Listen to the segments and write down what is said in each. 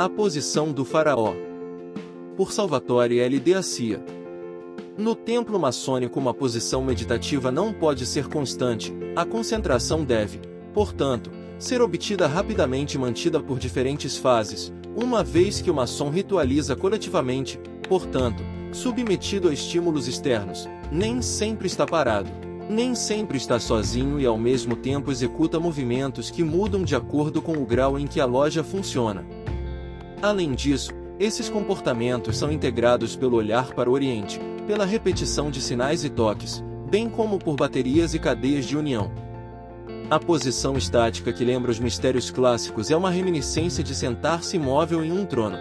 A posição do faraó. Por Salvatore L. de Assia. No templo maçônico uma posição meditativa não pode ser constante, a concentração deve, portanto, ser obtida rapidamente e mantida por diferentes fases, uma vez que o maçom ritualiza coletivamente, portanto, submetido a estímulos externos, nem sempre está parado, nem sempre está sozinho e ao mesmo tempo executa movimentos que mudam de acordo com o grau em que a loja funciona. Além disso, esses comportamentos são integrados pelo olhar para o Oriente, pela repetição de sinais e toques, bem como por baterias e cadeias de união. A posição estática que lembra os mistérios clássicos é uma reminiscência de sentar-se imóvel em um trono.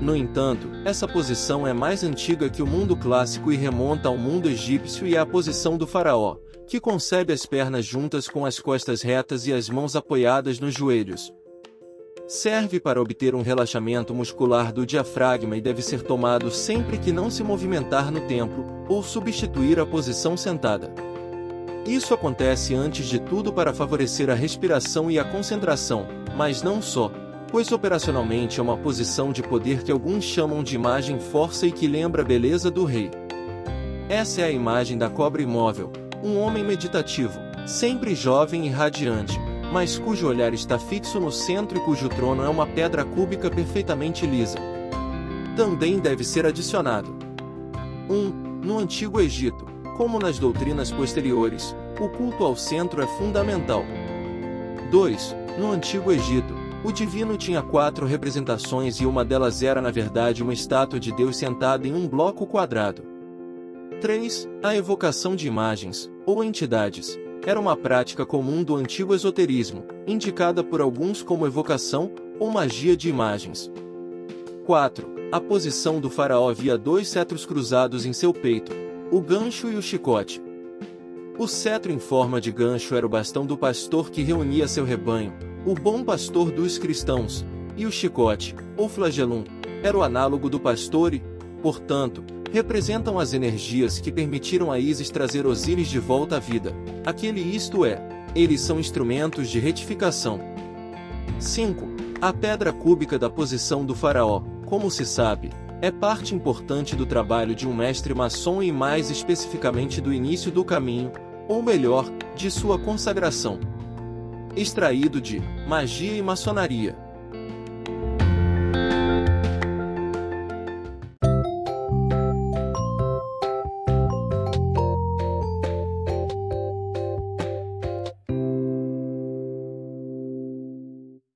No entanto, essa posição é mais antiga que o mundo clássico e remonta ao mundo egípcio e à posição do faraó, que concebe as pernas juntas com as costas retas e as mãos apoiadas nos joelhos. Serve para obter um relaxamento muscular do diafragma e deve ser tomado sempre que não se movimentar no templo, ou substituir a posição sentada. Isso acontece antes de tudo para favorecer a respiração e a concentração, mas não só, pois operacionalmente é uma posição de poder que alguns chamam de imagem força e que lembra a beleza do rei. Essa é a imagem da cobra imóvel, um homem meditativo, sempre jovem e radiante, mas cujo olhar está fixo no centro e cujo trono é uma pedra cúbica perfeitamente lisa. Também deve ser adicionado 1. Um, no Antigo Egito, como nas doutrinas posteriores, o culto ao centro é fundamental. 2. No Antigo Egito, o divino tinha quatro representações e uma delas era na verdade uma estátua de Deus sentada em um bloco quadrado. 3. A evocação de imagens, ou entidades, era uma prática comum do antigo esoterismo, indicada por alguns como evocação ou magia de imagens. 4. A posição do faraó havia dois cetros cruzados em seu peito, o gancho e o chicote. O cetro em forma de gancho era o bastão do pastor que reunia seu rebanho, o bom pastor dos cristãos, e o chicote, ou flagelum, era o análogo do pastor e, portanto, representam as energias que permitiram a Isis trazer Osíris de volta à vida. Aquele isto é, eles são instrumentos de retificação. 5. A pedra cúbica da posição do faraó, como se sabe, é parte importante do trabalho de um mestre maçom e mais especificamente do início do caminho, ou melhor, de sua consagração. Extraído de Magia e Maçonaria.